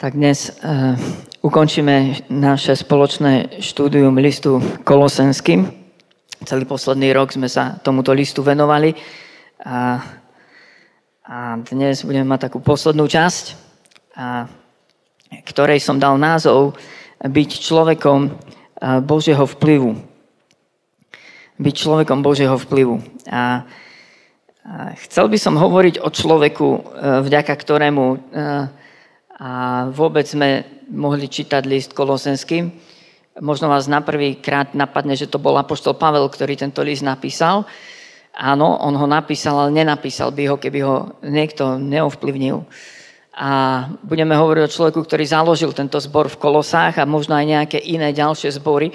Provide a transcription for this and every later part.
Tak dnes uh, ukončíme naše spoločné štúdium listu Kolosenským. Celý posledný rok sme sa tomuto listu venovali a, a dnes budeme mať takú poslednú časť, a, ktorej som dal názov Byť človekom Božieho vplyvu. Byť človekom Božieho vplyvu. A, a chcel by som hovoriť o človeku, e, vďaka ktorému e, a vôbec sme mohli čítať list Kolosenským. Možno vás na prvý krát napadne, že to bol apoštol Pavel, ktorý tento list napísal. Áno, on ho napísal, ale nenapísal by ho, keby ho niekto neovplyvnil. A budeme hovoriť o človeku, ktorý založil tento zbor v Kolosách a možno aj nejaké iné ďalšie zbory.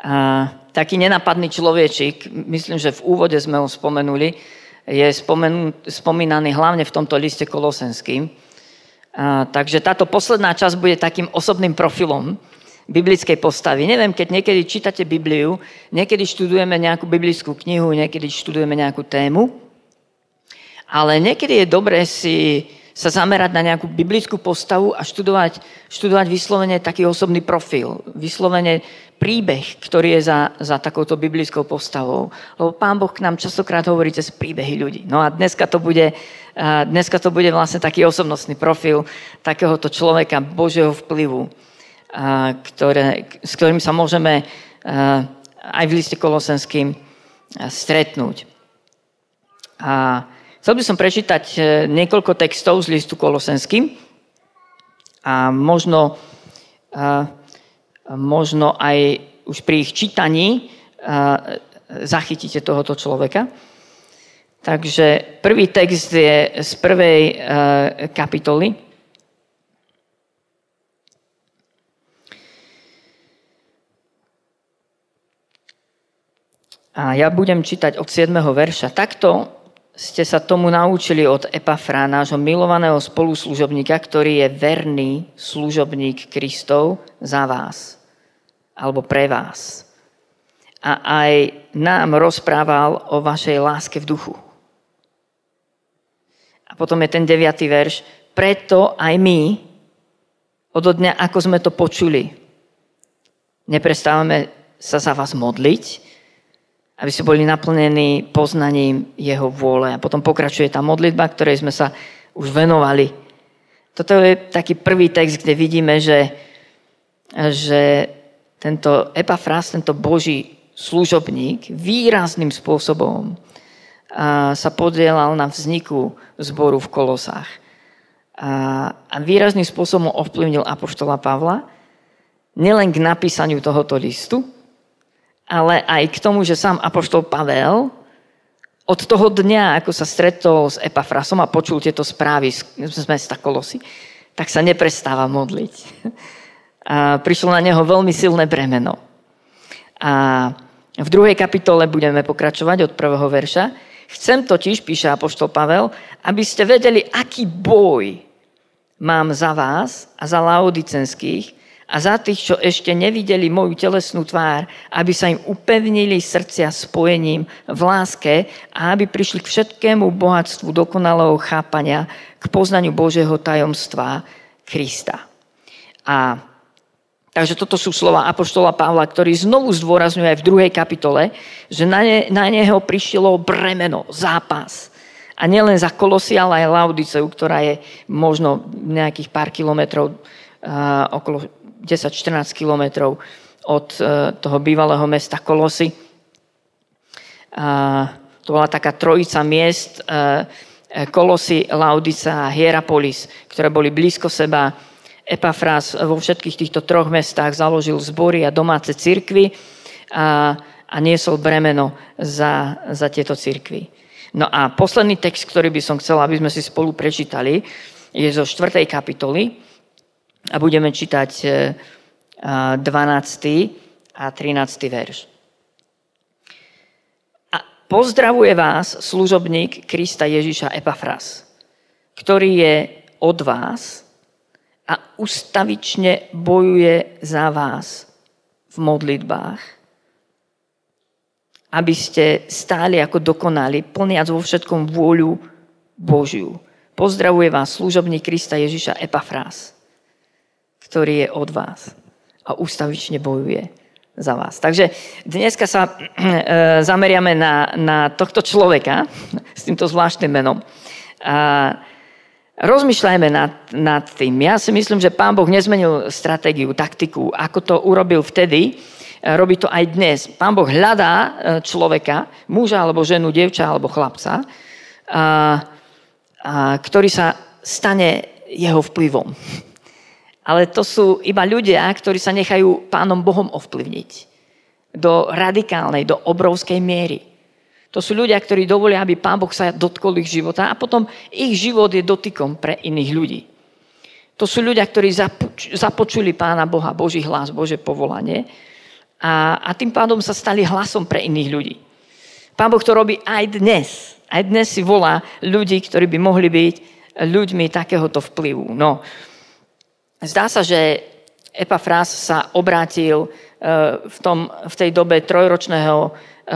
A taký nenapadný človečik, myslím, že v úvode sme ho spomenuli, je spomínaný hlavne v tomto liste kolosenským. Takže táto posledná časť bude takým osobným profilom biblickej postavy. Neviem, keď niekedy čítate Bibliu, niekedy študujeme nejakú biblickú knihu, niekedy študujeme nejakú tému, ale niekedy je dobré si sa zamerať na nejakú biblickú postavu a študovať, študovať vyslovene taký osobný profil, vyslovene príbeh, ktorý je za, za takouto biblickou postavou. Lebo Pán Boh k nám častokrát hovorí cez príbehy ľudí. No a dneska to bude, dneska to bude vlastne taký osobnostný profil takéhoto človeka Božieho vplyvu, ktoré, s ktorým sa môžeme aj v liste kolosenským stretnúť. A Chcel by som prečítať e, niekoľko textov z listu Kolosenským a možno, možno aj už pri ich čítaní zachytíte tohoto človeka. Takže prvý text je z prvej e, kapitoly. A ja budem čítať od 7. verša. Takto ste sa tomu naučili od Epafra, nášho milovaného spoluslužobníka, ktorý je verný služobník Kristov za vás, alebo pre vás. A aj nám rozprával o vašej láske v duchu. A potom je ten deviatý verš. Preto aj my, od dňa, ako sme to počuli, neprestávame sa za vás modliť, aby ste boli naplnení poznaním jeho vôle. A potom pokračuje tá modlitba, ktorej sme sa už venovali. Toto je taký prvý text, kde vidíme, že, že tento Epafras, tento Boží služobník výrazným spôsobom sa podielal na vzniku zboru v Kolosách. A výrazným spôsobom ovplyvnil Apoštola Pavla, nielen k napísaniu tohoto listu, ale aj k tomu, že sám Apoštol Pavel od toho dňa, ako sa stretol s Epafrasom a počul tieto správy z mesta Kolosy, tak sa neprestáva modliť. A prišlo na neho veľmi silné bremeno. A v druhej kapitole budeme pokračovať od prvého verša. Chcem totiž, píše Apoštol Pavel, aby ste vedeli, aký boj mám za vás a za laodicenských, a za tých, čo ešte nevideli moju telesnú tvár, aby sa im upevnili srdcia spojením v láske a aby prišli k všetkému bohatstvu dokonalého chápania, k poznaniu Božieho tajomstva Krista. A Takže toto sú slova Apoštola Pavla, ktorý znovu zdôrazňuje aj v druhej kapitole, že na, ne, na neho prišlo bremeno, zápas. A nielen za Kolosy, ale aj Laudiceu, ktorá je možno nejakých pár kilometrov uh, okolo 10-14 kilometrov od e, toho bývalého mesta Kolosy. To bola taká trojica miest, e, e, Kolosy, Laudica a Hierapolis, ktoré boli blízko seba. Epafras vo všetkých týchto troch mestách založil zbory a domáce cirkvy a, a niesol bremeno za, za tieto cirkvy. No a posledný text, ktorý by som chcel, aby sme si spolu prečítali, je zo 4. kapitoly, a budeme čítať 12. E, a 13. verš. A pozdravuje vás služobník Krista Ježiša Epafras, ktorý je od vás a ustavične bojuje za vás v modlitbách, aby ste stáli ako dokonali, plniac vo všetkom vôľu Božiu. Pozdravuje vás služobník Krista Ježiša Epafras ktorý je od vás a ústavične bojuje za vás. Takže dneska sa e, zameriame na, na tohto človeka s týmto zvláštnym menom. A rozmýšľajme nad, nad tým. Ja si myslím, že pán Boh nezmenil stratégiu, taktiku, ako to urobil vtedy, robí to aj dnes. Pán Boh hľadá e, človeka, muža alebo ženu, dievča alebo chlapca, a, a, ktorý sa stane jeho vplyvom. Ale to sú iba ľudia, ktorí sa nechajú pánom Bohom ovplyvniť. Do radikálnej, do obrovskej miery. To sú ľudia, ktorí dovolia, aby pán Boh sa dotkol ich života a potom ich život je dotykom pre iných ľudí. To sú ľudia, ktorí započuli pána Boha, Boží hlas, Bože povolanie a, a tým pádom sa stali hlasom pre iných ľudí. Pán Boh to robí aj dnes. Aj dnes si volá ľudí, ktorí by mohli byť ľuďmi takéhoto vplyvu. No, Zdá sa, že Epafrás sa obrátil e, v, tom, v tej dobe trojročného e,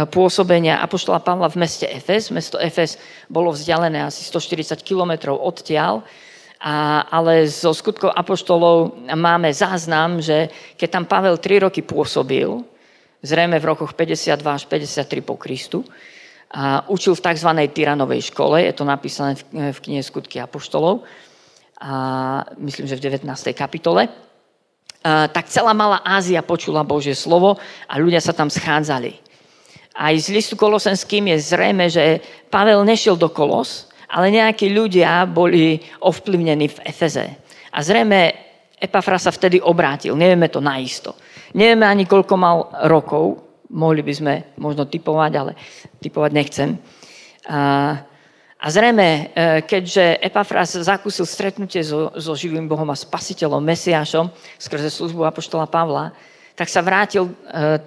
pôsobenia Apoštola Pavla v meste Efes. Mesto Efes bolo vzdialené asi 140 kilometrov odtiaľ, a, ale zo skutkov Apoštolov máme záznam, že keď tam Pavel 3 roky pôsobil, zrejme v rokoch 52 až 53 po Kristu, a učil v tzv. Tyranovej škole, je to napísané v, v knihe Skutky Apoštolov, myslím, že v 19. kapitole, a, tak celá malá Ázia počula Božie slovo a ľudia sa tam schádzali. Aj z listu kolosenským je zrejme, že Pavel nešiel do Kolos, ale nejakí ľudia boli ovplyvnení v Efeze. A zrejme Epafra sa vtedy obrátil. Nevieme to naisto. Nevieme ani koľko mal rokov. Mohli by sme možno typovať, ale typovať nechcem. A, a zrejme, e, keďže Epafras zakúsil stretnutie so, so živým Bohom a spasiteľom, Mesiášom, skrze službu Apoštola Pavla, tak sa vrátil e,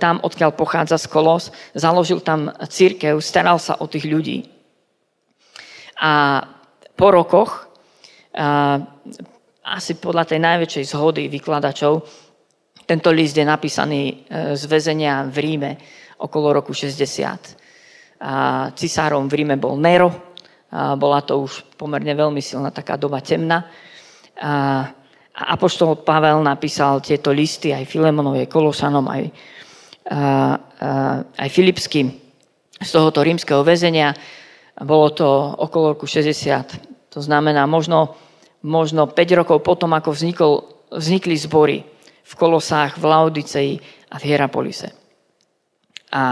tam, odkiaľ pochádza z Kolos, založil tam církev, staral sa o tých ľudí. A po rokoch, asi podľa tej najväčšej zhody vykladačov, tento list je napísaný e, z väzenia v Ríme okolo roku 60. A cisárom v Ríme bol Nero, bola to už pomerne veľmi silná taká doba temná. A Apoštol Pavel napísal tieto listy aj Filemonovi, aj Kolosanom, aj, aj Filipským z tohoto rímskeho väzenia. Bolo to okolo roku 60. To znamená možno, možno 5 rokov potom, ako vznikol, vznikli zbory v Kolosách, v Laodicei a v Hierapolise. A, a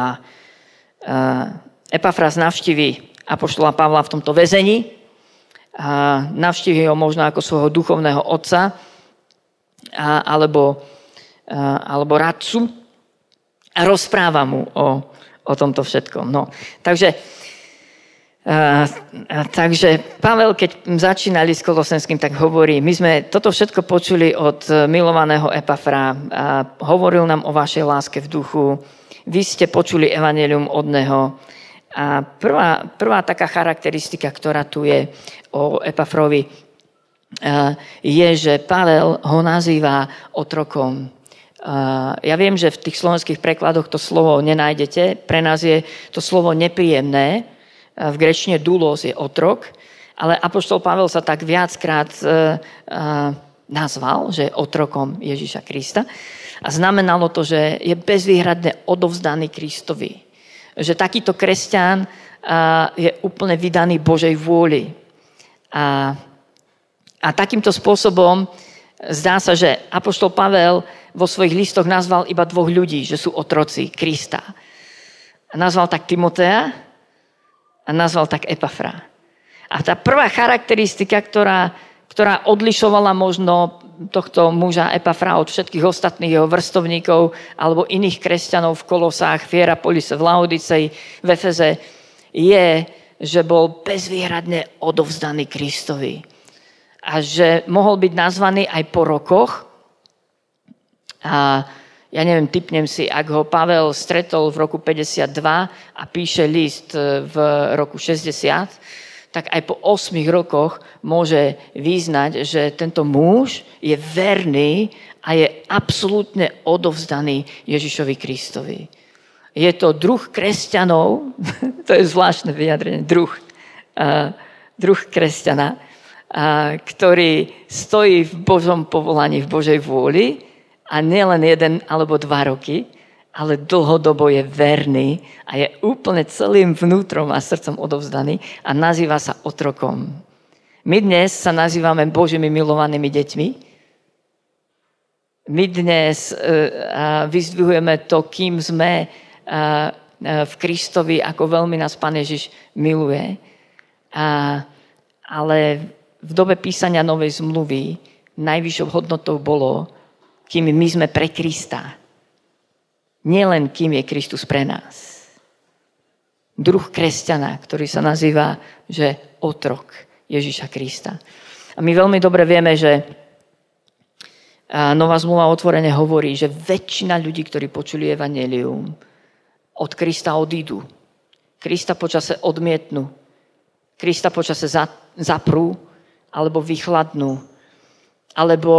Epafras navštíví Apoštola Pavla v tomto väzení. A navštívi ho možno ako svojho duchovného otca alebo, alebo radcu a rozpráva mu o, o tomto všetkom. No, takže, takže Pavel, keď začínali s Kolosenským, tak hovorí, my sme toto všetko počuli od milovaného Epafra a hovoril nám o vašej láske v duchu, vy ste počuli evanelium od neho, a prvá, prvá taká charakteristika, ktorá tu je o Epafrovi, je, že Pavel ho nazýva otrokom. Ja viem, že v tých slovenských prekladoch to slovo nenájdete. Pre nás je to slovo nepríjemné. V grečne dulos je otrok, ale Apoštol Pavel sa tak viackrát nazval, že otrokom Ježíša Krista. A znamenalo to, že je bezvýhradne odovzdaný Kristovi že takýto kresťan je úplne vydaný Božej vôli. A, a takýmto spôsobom zdá sa, že Apoštol Pavel vo svojich listoch nazval iba dvoch ľudí, že sú otroci Krista. Nazval tak Timotea a nazval tak Epafra. A tá prvá charakteristika, ktorá, ktorá odlišovala možno tohto muža Epafra od všetkých ostatných jeho vrstovníkov alebo iných kresťanov v Kolosách, v Hierapolise, v Laodicei, v Efeze, je, že bol bezvýhradne odovzdaný Kristovi. A že mohol byť nazvaný aj po rokoch. A ja neviem, typnem si, ak ho Pavel stretol v roku 52 a píše list v roku 60, tak aj po 8 rokoch môže vyznať, že tento muž je verný a je absolútne odovzdaný Ježišovi Kristovi. Je to druh kresťanov, to je zvláštne vyjadrenie, druh, uh, druh kresťana, ktorý stojí v Božom povolaní, v Božej vôli a nielen jeden alebo dva roky, ale dlhodobo je verný a je úplne celým vnútrom a srdcom odovzdaný a nazýva sa otrokom. My dnes sa nazývame Božími milovanými deťmi. My dnes uh, vyzdvihujeme to, kým sme uh, v Kristovi, ako veľmi nás Pán Ježiš miluje. Ale v dobe písania Novej zmluvy najvyššou hodnotou bolo, kým my sme pre Krista. Nielen kým je Kristus pre nás. Druh kresťana, ktorý sa nazýva, že otrok Ježiša Krista. A my veľmi dobre vieme, že Nová zmluva otvorene hovorí, že väčšina ľudí, ktorí počuli evanelium, od Krista odídu. Krista počase odmietnú. Krista počase zaprú alebo vychladnú, alebo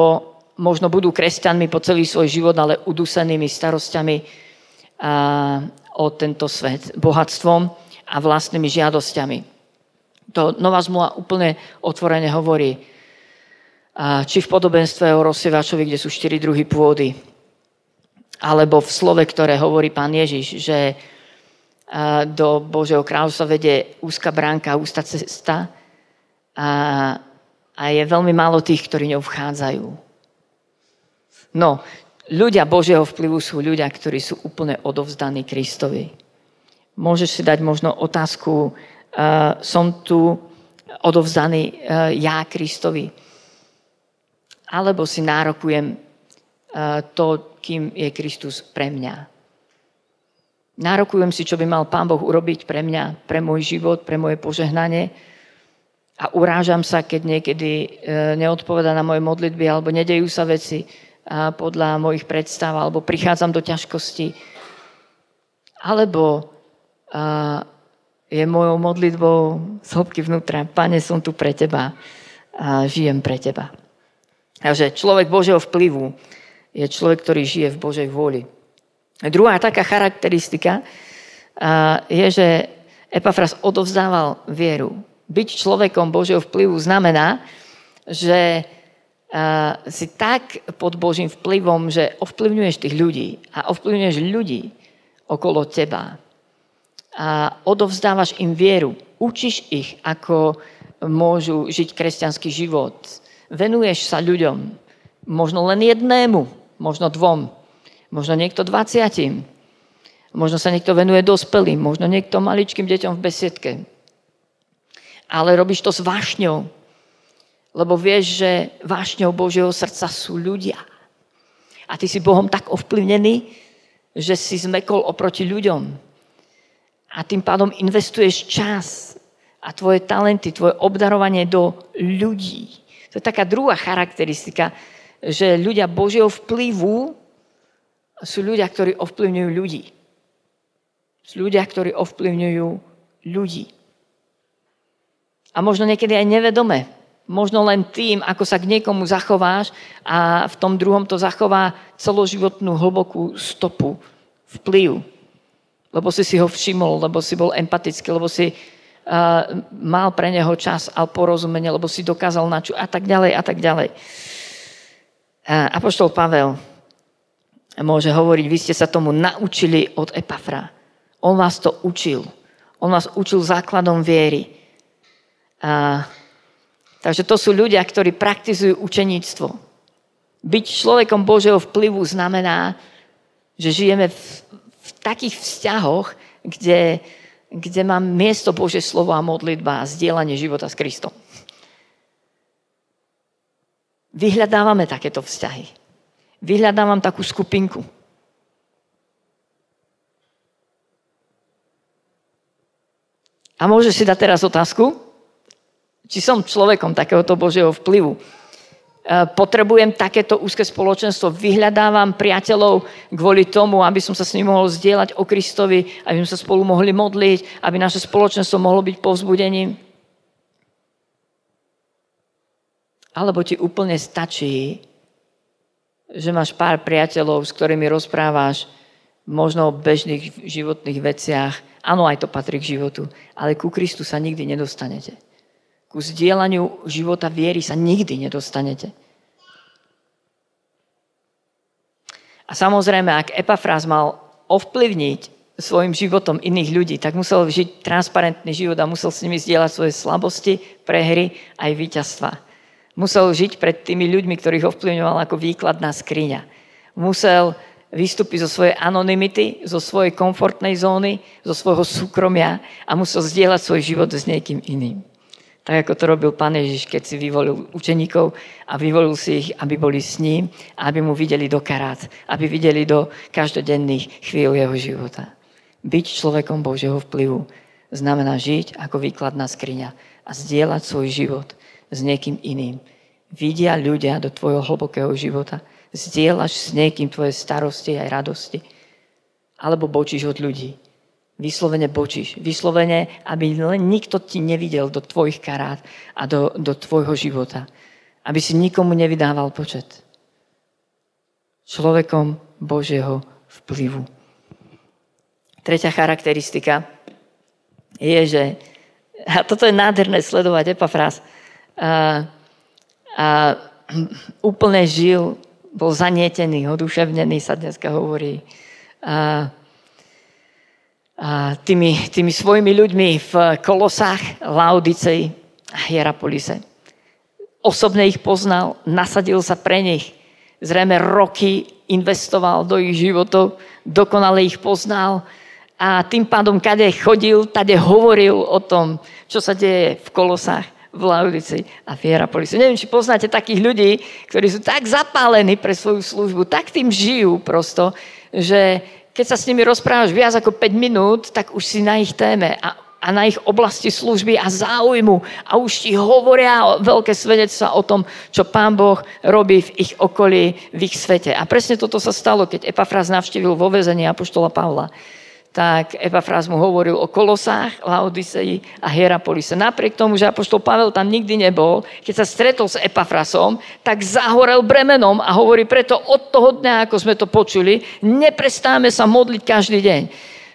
možno budú kresťanmi po celý svoj život, ale udusenými starosťami a, o tento svet, bohatstvom a vlastnými žiadosťami. To Nová zmluva úplne otvorene hovorí, či v podobenstve o rozsievačovi, kde sú štyri druhy pôdy, alebo v slove, ktoré hovorí pán Ježiš, že do Božieho kráľovstva vedie úzka bránka, ústa cesta a a je veľmi málo tých, ktorí ňou vchádzajú. No, ľudia Božieho vplyvu sú ľudia, ktorí sú úplne odovzdaní Kristovi. Môžeš si dať možno otázku, uh, som tu odovzdaný uh, ja Kristovi? Alebo si nárokujem uh, to, kým je Kristus pre mňa? Nárokujem si, čo by mal Pán Boh urobiť pre mňa, pre môj život, pre moje požehnanie, a urážam sa, keď niekedy neodpoveda na moje modlitby alebo nedejú sa veci podľa mojich predstav alebo prichádzam do ťažkosti. Alebo je mojou modlitbou z hĺbky vnútra, Pane, som tu pre Teba a žijem pre Teba. Takže človek Božieho vplyvu je človek, ktorý žije v Božej vôli. Druhá taká charakteristika je, že Epafras odovzdával vieru byť človekom Božieho vplyvu znamená, že si tak pod Božím vplyvom, že ovplyvňuješ tých ľudí a ovplyvňuješ ľudí okolo teba. A odovzdávaš im vieru. Učíš ich, ako môžu žiť kresťanský život. Venuješ sa ľuďom. Možno len jednému, možno dvom, možno niekto dvaciatim. Možno sa niekto venuje dospelým, možno niekto maličkým deťom v besiedke ale robíš to s vášňou. Lebo vieš, že vášňou Božieho srdca sú ľudia. A ty si Bohom tak ovplyvnený, že si zmekol oproti ľuďom. A tým pádom investuješ čas a tvoje talenty, tvoje obdarovanie do ľudí. To je taká druhá charakteristika, že ľudia Božieho vplyvu sú ľudia, ktorí ovplyvňujú ľudí. Sú ľudia, ktorí ovplyvňujú ľudí. A možno niekedy aj nevedome. Možno len tým, ako sa k niekomu zachováš a v tom druhom to zachová celoživotnú hlbokú stopu, vplyv. Lebo si si ho všimol, lebo si bol empatický, lebo si uh, mal pre neho čas a porozumenie, lebo si dokázal naču a tak ďalej a tak ďalej. Uh, Apoštol Pavel môže hovoriť, vy ste sa tomu naučili od Epafra. On vás to učil. On vás učil základom viery. A, takže to sú ľudia, ktorí praktizujú učeníctvo. Byť človekom Božieho vplyvu znamená, že žijeme v, v takých vzťahoch, kde, kde má miesto Božie slovo a modlitba a zdieľanie života s Kristom. Vyhľadávame takéto vzťahy. Vyhľadávam takú skupinku. A môžeš si dať teraz otázku? Či som človekom takéhoto Božieho vplyvu. E, potrebujem takéto úzke spoločenstvo, vyhľadávam priateľov kvôli tomu, aby som sa s ním mohol zdieľať o Kristovi, aby sme sa spolu mohli modliť, aby naše spoločenstvo mohlo byť povzbudením. Alebo ti úplne stačí, že máš pár priateľov, s ktorými rozprávaš možno o bežných životných veciach. Áno, aj to patrí k životu, ale ku Kristu sa nikdy nedostanete. Ku zdieľaniu života viery sa nikdy nedostanete. A samozrejme, ak Epafrás mal ovplyvniť svojim životom iných ľudí, tak musel žiť transparentný život a musel s nimi zdieľať svoje slabosti, prehry aj víťazstva. Musel žiť pred tými ľuďmi, ktorých ovplyvňoval ako výkladná skriňa. Musel vystúpiť zo svojej anonymity, zo svojej komfortnej zóny, zo svojho súkromia a musel zdieľať svoj život s niekým iným. Tak ako to robil Pán Ježiš, keď si vyvolil učeníkov a vyvolil si ich, aby boli s ním a aby mu videli do karát, aby videli do každodenných chvíľ jeho života. Byť človekom Božieho vplyvu znamená žiť ako výkladná skriňa a zdieľať svoj život s niekým iným. Vidia ľudia do tvojho hlbokého života. Zdieľaš s niekým tvoje starosti aj radosti. Alebo bočíš od ľudí Vyslovene bočíš. Vyslovene, aby len nikto ti nevidel do tvojich karát a do, do tvojho života. Aby si nikomu nevydával počet. Človekom Božieho vplyvu. Tretia charakteristika je, že a toto je nádherné sledovať Epafras. A, a úplne žil, bol zanietený, oduševnený, sa dneska hovorí. A, tými, tými svojimi ľuďmi v Kolosách, Laudicei a Hierapolise. Osobne ich poznal, nasadil sa pre nich. Zrejme roky investoval do ich životov, dokonale ich poznal a tým pádom, kade chodil, tade hovoril o tom, čo sa deje v Kolosách, v Laudicei a v Hierapolise. Neviem, či poznáte takých ľudí, ktorí sú tak zapálení pre svoju službu, tak tým žijú prosto, že keď sa s nimi rozprávaš viac ako 5 minút, tak už si na ich téme a, a na ich oblasti služby a záujmu a už ti hovoria veľké svedectva o tom, čo Pán Boh robí v ich okolí, v ich svete. A presne toto sa stalo, keď Epafras navštívil vo vezení Apoštola Pavla tak Epafrás mu hovoril o Kolosách, Laodicei a Hierapolise. Napriek tomu, že Apoštol Pavel tam nikdy nebol, keď sa stretol s Epafrasom, tak zahorel bremenom a hovorí preto od toho dňa, ako sme to počuli, neprestáme sa modliť každý deň.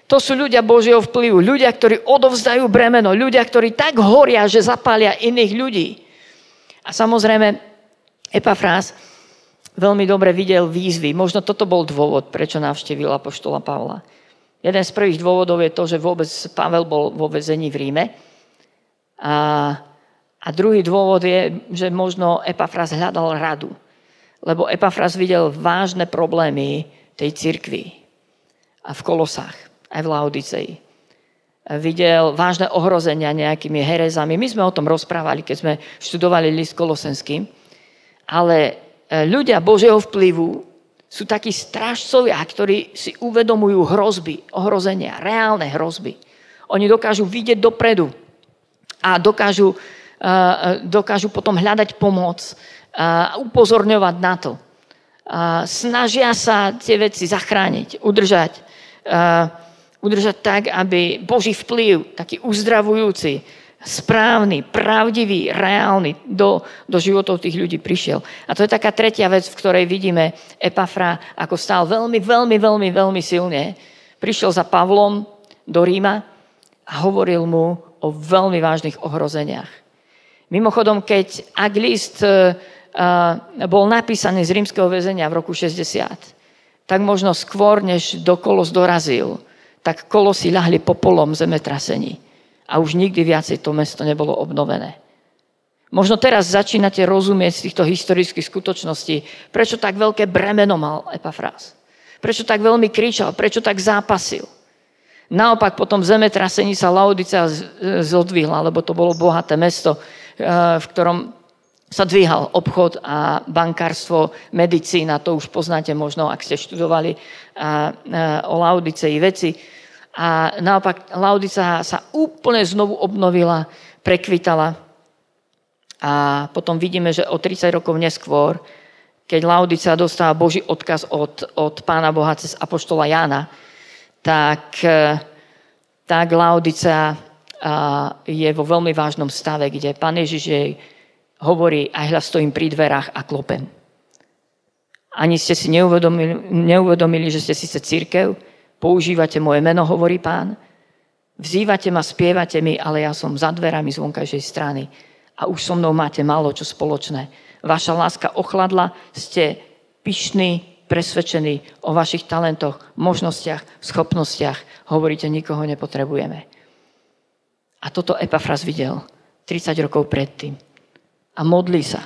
To sú ľudia Božieho vplyvu, ľudia, ktorí odovzdajú bremeno, ľudia, ktorí tak horia, že zapália iných ľudí. A samozrejme, Epafrás veľmi dobre videl výzvy. Možno toto bol dôvod, prečo navštívil Apoštola Pavla. Jeden z prvých dôvodov je to, že vôbec Pavel bol vo vezení v Ríme. A, a druhý dôvod je, že možno Epafras hľadal radu. Lebo Epafras videl vážne problémy tej cirkvi. A v Kolosách, aj v Laodicei. Videl vážne ohrozenia nejakými herezami. My sme o tom rozprávali, keď sme študovali list kolosenským. Ale e, ľudia Božieho vplyvu sú takí strážcovia, ktorí si uvedomujú hrozby, ohrozenia, reálne hrozby. Oni dokážu vidieť dopredu a dokážu, uh, dokážu potom hľadať pomoc a uh, upozorňovať na to. Snažia sa tie veci zachrániť, udržať, udržať tak, aby Boží vplyv, taký uzdravujúci, správny, pravdivý, reálny do, do životov tých ľudí prišiel. A to je taká tretia vec, v ktorej vidíme Epafra, ako stál veľmi, veľmi, veľmi, veľmi silne. Prišiel za Pavlom do Ríma a hovoril mu o veľmi vážnych ohrozeniach. Mimochodom, keď ak list uh, bol napísaný z rímskeho väzenia v roku 60, tak možno skôr, než do Kolos dorazil, tak Kolosy ľahli popolom zemetrasení a už nikdy viacej to mesto nebolo obnovené. Možno teraz začínate rozumieť z týchto historických skutočností, prečo tak veľké bremeno mal Epafrás. Prečo tak veľmi kričal, prečo tak zápasil. Naopak potom v zemetrasení sa Laodicea zodvihla, lebo to bolo bohaté mesto, eh, v ktorom sa dvíhal obchod a bankárstvo, medicína, to už poznáte možno, ak ste študovali eh, eh, o Laodicei veci a naopak Laudica sa úplne znovu obnovila, prekvitala. A potom vidíme, že o 30 rokov neskôr, keď Laudica dostáva Boží odkaz od, od Pána Boha cez Apoštola Jána, tak, e, tak Laudica je vo veľmi vážnom stave, kde Pán Ježiš jej hovorí, aj hľa stojím pri dverách a klopem. Ani ste si neuvedomili, neuvedomili že ste síce církev, Používate moje meno, hovorí pán. Vzývate ma, spievate mi, ale ja som za dverami z vonkajšej strany a už so mnou máte málo čo spoločné. Vaša láska ochladla, ste pyšní, presvedčení o vašich talentoch, možnostiach, schopnostiach. Hovoríte, nikoho nepotrebujeme. A toto Epafras videl 30 rokov predtým. A modlí sa.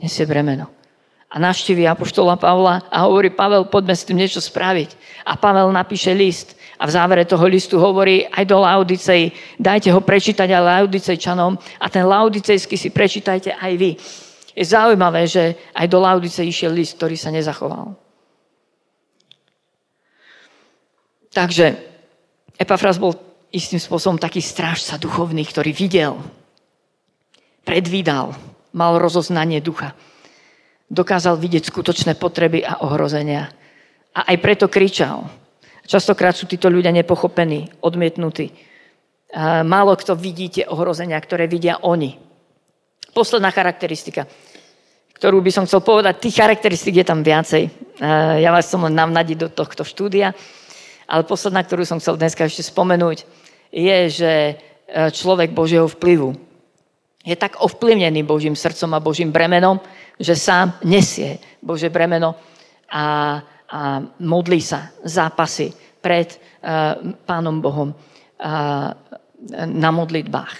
Nesie bremeno. A navštíví Apoštola Pavla a hovorí, Pavel, poďme s tým niečo spraviť. A Pavel napíše list a v závere toho listu hovorí aj do Laodicej, dajte ho prečítať aj Laodicejčanom a ten Laodicejský si prečítajte aj vy. Je zaujímavé, že aj do Laodice išiel list, ktorý sa nezachoval. Takže Epafras bol istým spôsobom taký strážca duchovný, ktorý videl, predvídal, mal rozoznanie ducha. Dokázal vidieť skutočné potreby a ohrozenia. A aj preto kričal. Častokrát sú títo ľudia nepochopení, odmietnutí. Málo kto vidí tie ohrozenia, ktoré vidia oni. Posledná charakteristika, ktorú by som chcel povedať, tých charakteristik je tam viacej. Ja vás som len navnadiť do tohto štúdia. Ale posledná, ktorú som chcel dneska ešte spomenúť, je, že e, človek Božieho vplyvu je tak ovplyvnený Božím srdcom a Božím bremenom, že sám nesie Bože bremeno a, a modlí sa zápasy pred uh, Pánom Bohom uh, na modlitbách.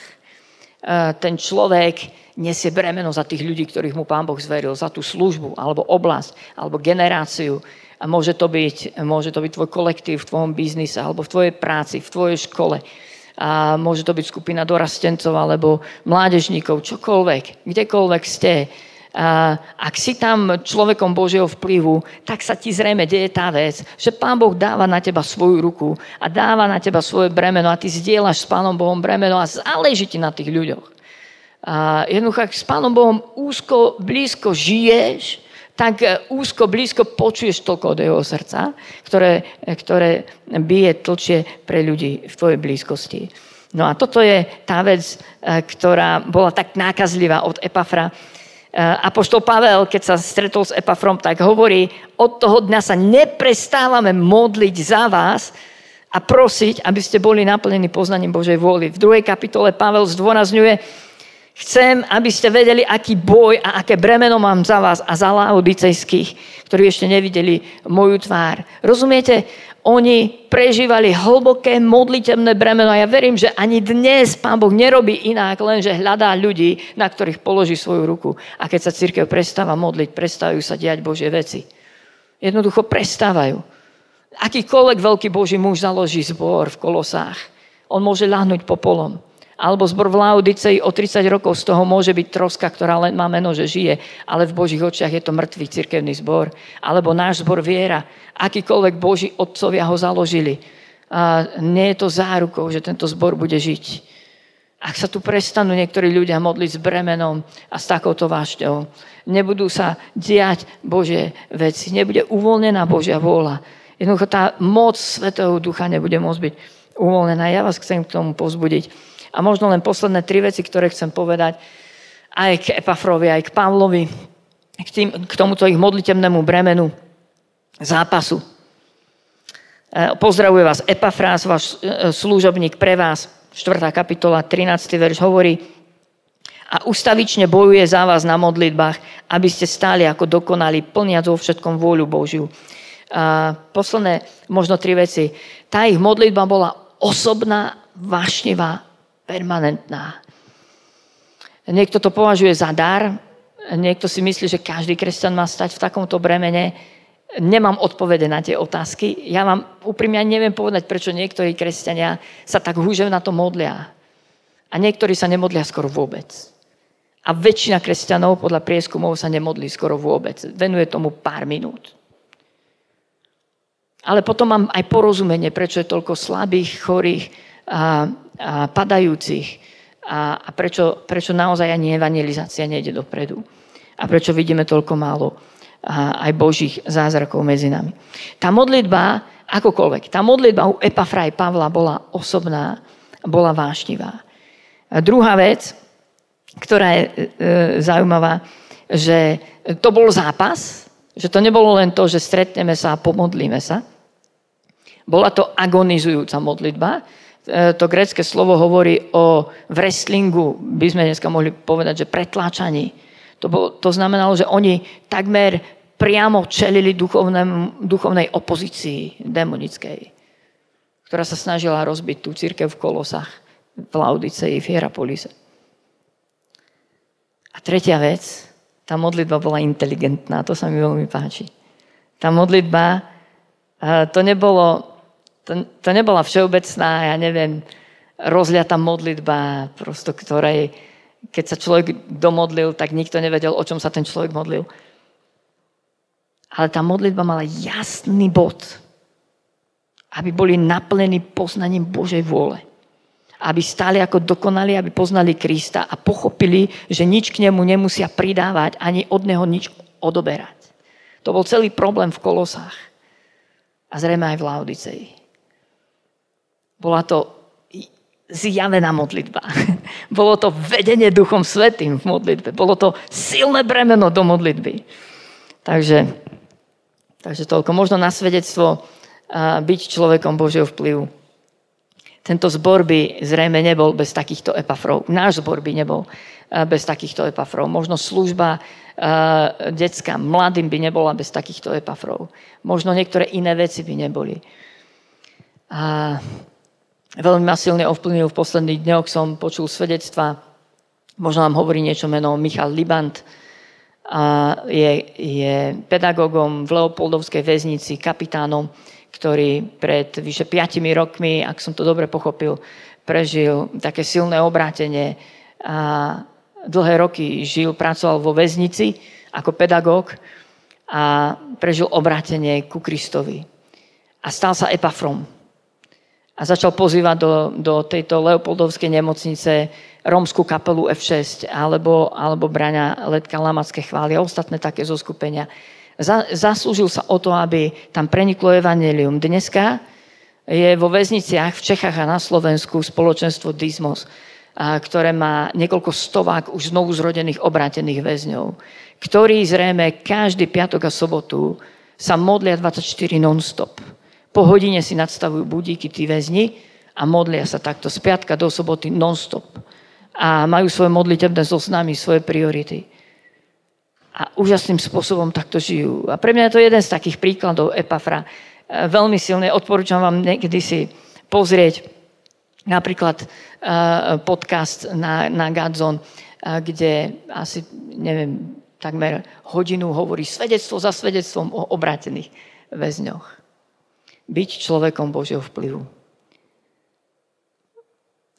Uh, ten človek nesie bremeno za tých ľudí, ktorých mu Pán Boh zveril, za tú službu, alebo oblasť, alebo generáciu, a môže to, byť, môže to byť tvoj kolektív v tvojom biznise, alebo v tvojej práci, v tvojej škole. A môže to byť skupina dorastencov, alebo mládežníkov, čokoľvek, kdekoľvek ste. A ak si tam človekom Božieho vplyvu, tak sa ti zrejme deje tá vec, že Pán Boh dáva na teba svoju ruku a dáva na teba svoje bremeno a ty zdieľaš s Pánom Bohom bremeno a záleží ti na tých ľuďoch. A jednoducho, ak s Pánom Bohom úzko, blízko žiješ, tak e, úzko, blízko počuješ toľko od jeho srdca, ktoré, ktoré bije tlčie pre ľudí v tvojej blízkosti. No a toto je tá vec, ktorá bola tak nákazlivá od Epafra. E, Apoštol Pavel, keď sa stretol s Epafrom, tak hovorí, od toho dňa sa neprestávame modliť za vás a prosiť, aby ste boli naplnení poznaním Božej vôly. V druhej kapitole Pavel zdôrazňuje, Chcem, aby ste vedeli, aký boj a aké bremeno mám za vás a za laodicejských, ktorí ešte nevideli moju tvár. Rozumiete? Oni prežívali hlboké modlitebné bremeno a ja verím, že ani dnes Pán Boh nerobí inak, len že hľadá ľudí, na ktorých položí svoju ruku. A keď sa církev prestáva modliť, prestávajú sa diať Božie veci. Jednoducho prestávajú. Akýkoľvek veľký Boží muž založí zbor v kolosách, on môže ľahnuť popolom alebo zbor v Laodicei o 30 rokov z toho môže byť troska, ktorá len má meno, že žije, ale v Božích očiach je to mŕtvý cirkevný zbor. Alebo náš zbor viera, akýkoľvek Boží otcovia ho založili. A nie je to zárukou, že tento zbor bude žiť. Ak sa tu prestanú niektorí ľudia modliť s bremenom a s takouto vášťou, nebudú sa diať Božie veci, nebude uvoľnená Božia vôľa. Jednoducho tá moc Svetého Ducha nebude môcť byť uvoľnená. Ja vás chcem k tomu pozbudiť a možno len posledné tri veci, ktoré chcem povedať aj k Epafrovi, aj k Pavlovi, k, tým, k tomuto ich modlitevnému bremenu zápasu. E, pozdravuje vás Epafrás, váš e, služobník pre vás, 4. kapitola, 13. verš hovorí, a ustavične bojuje za vás na modlitbách, aby ste stáli ako dokonali, plniac vo všetkom vôľu Božiu. A posledné, možno tri veci. Tá ich modlitba bola osobná, vášnivá permanentná. Niekto to považuje za dar, niekto si myslí, že každý kresťan má stať v takomto bremene. Nemám odpovede na tie otázky. Ja vám úprimne neviem povedať, prečo niektorí kresťania sa tak húžev na to modlia. A niektorí sa nemodlia skoro vôbec. A väčšina kresťanov podľa prieskumov sa nemodlí skoro vôbec. Venuje tomu pár minút. Ale potom mám aj porozumenie, prečo je toľko slabých, chorých a padajúcich a, a prečo, prečo naozaj ani evangelizácia nejde dopredu a prečo vidíme toľko málo aj Božích zázrakov medzi nami. Tá modlitba, akokoľvek, tá modlitba u Epafra aj Pavla bola osobná, bola vášnivá. A druhá vec, ktorá je e, zaujímavá, že to bol zápas, že to nebolo len to, že stretneme sa a pomodlíme sa. Bola to agonizujúca modlitba, to grecké slovo hovorí o wrestlingu, by sme dneska mohli povedať, že pretláčaní. To, bolo, to znamenalo, že oni takmer priamo čelili duchovnej opozícii demonickej, ktorá sa snažila rozbiť tú církev v Kolosách, v Laudicei, v Hierapolise. A tretia vec, tá modlitba bola inteligentná, to sa mi veľmi páči. Tá modlitba, to nebolo to, to nebola všeobecná, ja neviem, rozliata modlitba, prosto, ktorej, keď sa človek domodlil, tak nikto nevedel, o čom sa ten človek modlil. Ale tá modlitba mala jasný bod, aby boli naplnení poznaním Božej vôle. Aby stáli ako dokonali, aby poznali Krista a pochopili, že nič k nemu nemusia pridávať, ani od neho nič odoberať. To bol celý problém v Kolosách. A zrejme aj v Laodicei. Bola to zjavená modlitba. Bolo to vedenie Duchom Svetým v modlitbe. Bolo to silné bremeno do modlitby. Takže, takže toľko. Možno na svedectvo byť človekom Božieho vplyvu. Tento zbor by zrejme nebol bez takýchto epafrov. Náš zbor by nebol bez takýchto epafrov. Možno služba detská mladým by nebola bez takýchto epafrov. Možno niektoré iné veci by neboli. A veľmi ma silne ovplyvnil v posledných dňoch. Som počul svedectva, možno vám hovorí niečo meno Michal Libant, a je, je pedagógom v Leopoldovskej väznici, kapitánom, ktorý pred vyše 5 rokmi, ak som to dobre pochopil, prežil také silné obrátenie a dlhé roky žil, pracoval vo väznici ako pedagóg a prežil obrátenie ku Kristovi. A stal sa epafrom a začal pozývať do, do tejto Leopoldovskej nemocnice rómskú kapelu F6 alebo, alebo Braňa Letka Lamacké chvály a ostatné také zoskupenia. Za, zaslúžil sa o to, aby tam preniklo evanelium. Dneska je vo väzniciach v Čechách a na Slovensku spoločenstvo Dismos, a, ktoré má niekoľko stovák už znovu zrodených obrátených väzňov, ktorí zrejme každý piatok a sobotu sa modlia 24 non-stop po hodine si nadstavujú budíky tí väzni a modlia sa takto z piatka do soboty non-stop. A majú svoje modlitebné zoznamy, svoje priority. A úžasným spôsobom takto žijú. A pre mňa je to jeden z takých príkladov Epafra. E, veľmi silné. Odporúčam vám niekedy si pozrieť napríklad e, podcast na, na Gadzon, e, kde asi, neviem, takmer hodinu hovorí svedectvo za svedectvom o obrátených väzňoch byť človekom Božieho vplyvu.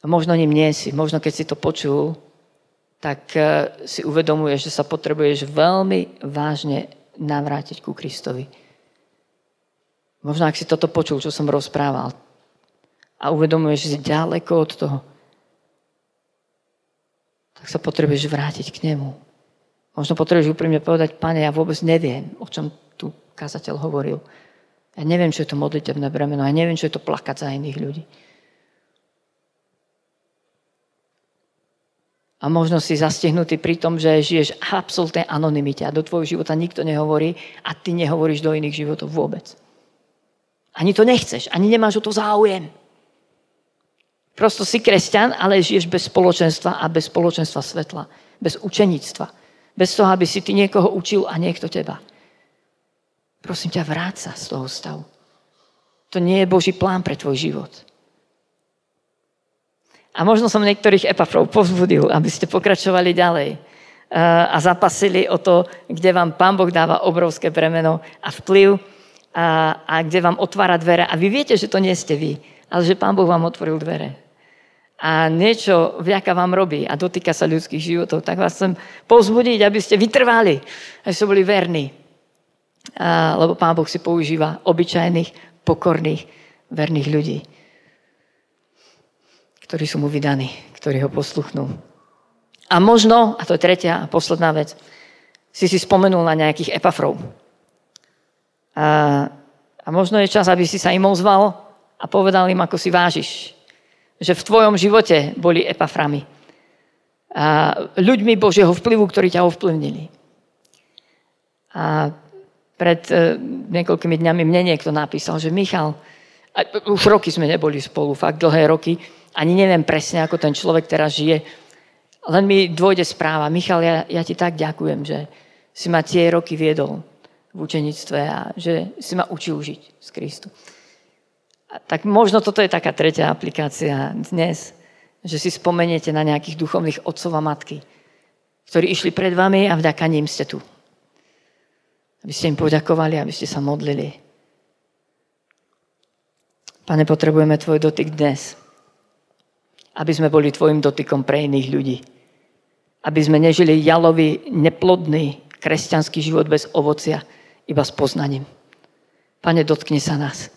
A možno ním nie si, možno keď si to počul, tak e, si uvedomuješ, že sa potrebuješ veľmi vážne navrátiť ku Kristovi. Možno ak si toto počul, čo som rozprával, a uvedomuješ, že si ďaleko od toho, tak sa potrebuješ vrátiť k nemu. Možno potrebuješ úprimne povedať, pane, ja vôbec neviem, o čom tu kazateľ hovoril. Ja neviem, čo je to modlitebné bremeno. Ja neviem, čo je to plakať za iných ľudí. A možno si zastihnutý pri tom, že žiješ v absolútnej anonimite a do tvojho života nikto nehovorí a ty nehovoríš do iných životov vôbec. Ani to nechceš, ani nemáš o to záujem. Prosto si kresťan, ale žiješ bez spoločenstva a bez spoločenstva svetla. Bez učenictva. Bez toho, aby si ty niekoho učil a niekto teba. Prosím ťa, vráť sa z toho stavu. To nie je Boží plán pre tvoj život. A možno som niektorých epafrov povzbudil, aby ste pokračovali ďalej eh, a zapasili o to, kde vám Pán Boh dáva obrovské bremeno a vplyv a, a kde vám otvára dvere. A vy viete, že to nie ste vy, ale že Pán Boh vám otvoril dvere. A niečo vďaka vám robí a dotýka sa ľudských životov. Tak vás chcem povzbudiť, aby ste vytrvali, aby ste boli verní lebo Pán Boh si používa obyčajných, pokorných, verných ľudí, ktorí sú mu vydaní, ktorí ho posluchnú. A možno, a to je tretia a posledná vec, si si spomenul na nejakých epafrov. A, a možno je čas, aby si sa im ozval a povedal im, ako si vážiš. Že v tvojom živote boli epaframi. A ľuďmi Božieho vplyvu, ktorí ťa ovplyvnili. A pred e, niekoľkými dňami mne niekto napísal, že Michal, A už roky sme neboli spolu, fakt dlhé roky. Ani neviem presne, ako ten človek teraz žije. Len mi dôjde správa. Michal, ja, ja ti tak ďakujem, že si ma tie roky viedol v učenictve a že si ma učil žiť z Kristu. A tak možno toto je taká tretia aplikácia dnes, že si spomeniete na nejakých duchovných otcov a matky, ktorí išli pred vami a vďaka ním ste tu. Aby ste im poďakovali, aby ste sa modlili. Pane, potrebujeme Tvoj dotyk dnes. Aby sme boli Tvojim dotykom pre iných ľudí. Aby sme nežili jalový, neplodný kresťanský život bez ovocia, iba s poznaním. Pane, dotkni sa nás.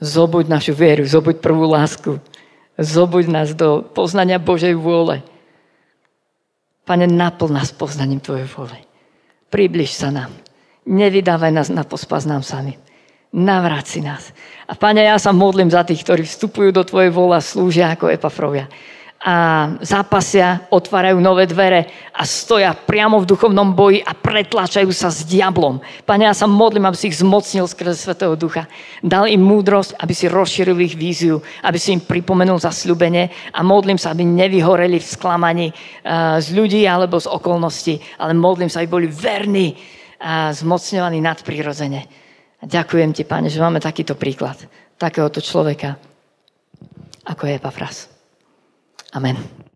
Zobuď našu vieru, zobuď prvú lásku. Zobuď nás do poznania Božej vôle. Pane, naplň nás poznaním Tvojej vôle. Približ sa nám. Nevydávaj nás na pospas nám sami. Navráci nás. A Pane, ja sa modlím za tých, ktorí vstupujú do Tvojej vola, slúžia ako Epafrovia. A zápasia, otvárajú nové dvere a stoja priamo v duchovnom boji a pretlačajú sa s diablom. Pane, ja sa modlím, aby si ich zmocnil skrze Svetého Ducha. Dal im múdrosť, aby si rozšíril ich víziu, aby si im pripomenul zasľubenie a modlím sa, aby nevyhoreli v sklamaní uh, z ľudí alebo z okolností, ale modlím sa, aby boli verní a zmocňovaní nadprirodzene. Ďakujem ti, Pane, že máme takýto príklad takéhoto človeka, ako je Epafras. Amen.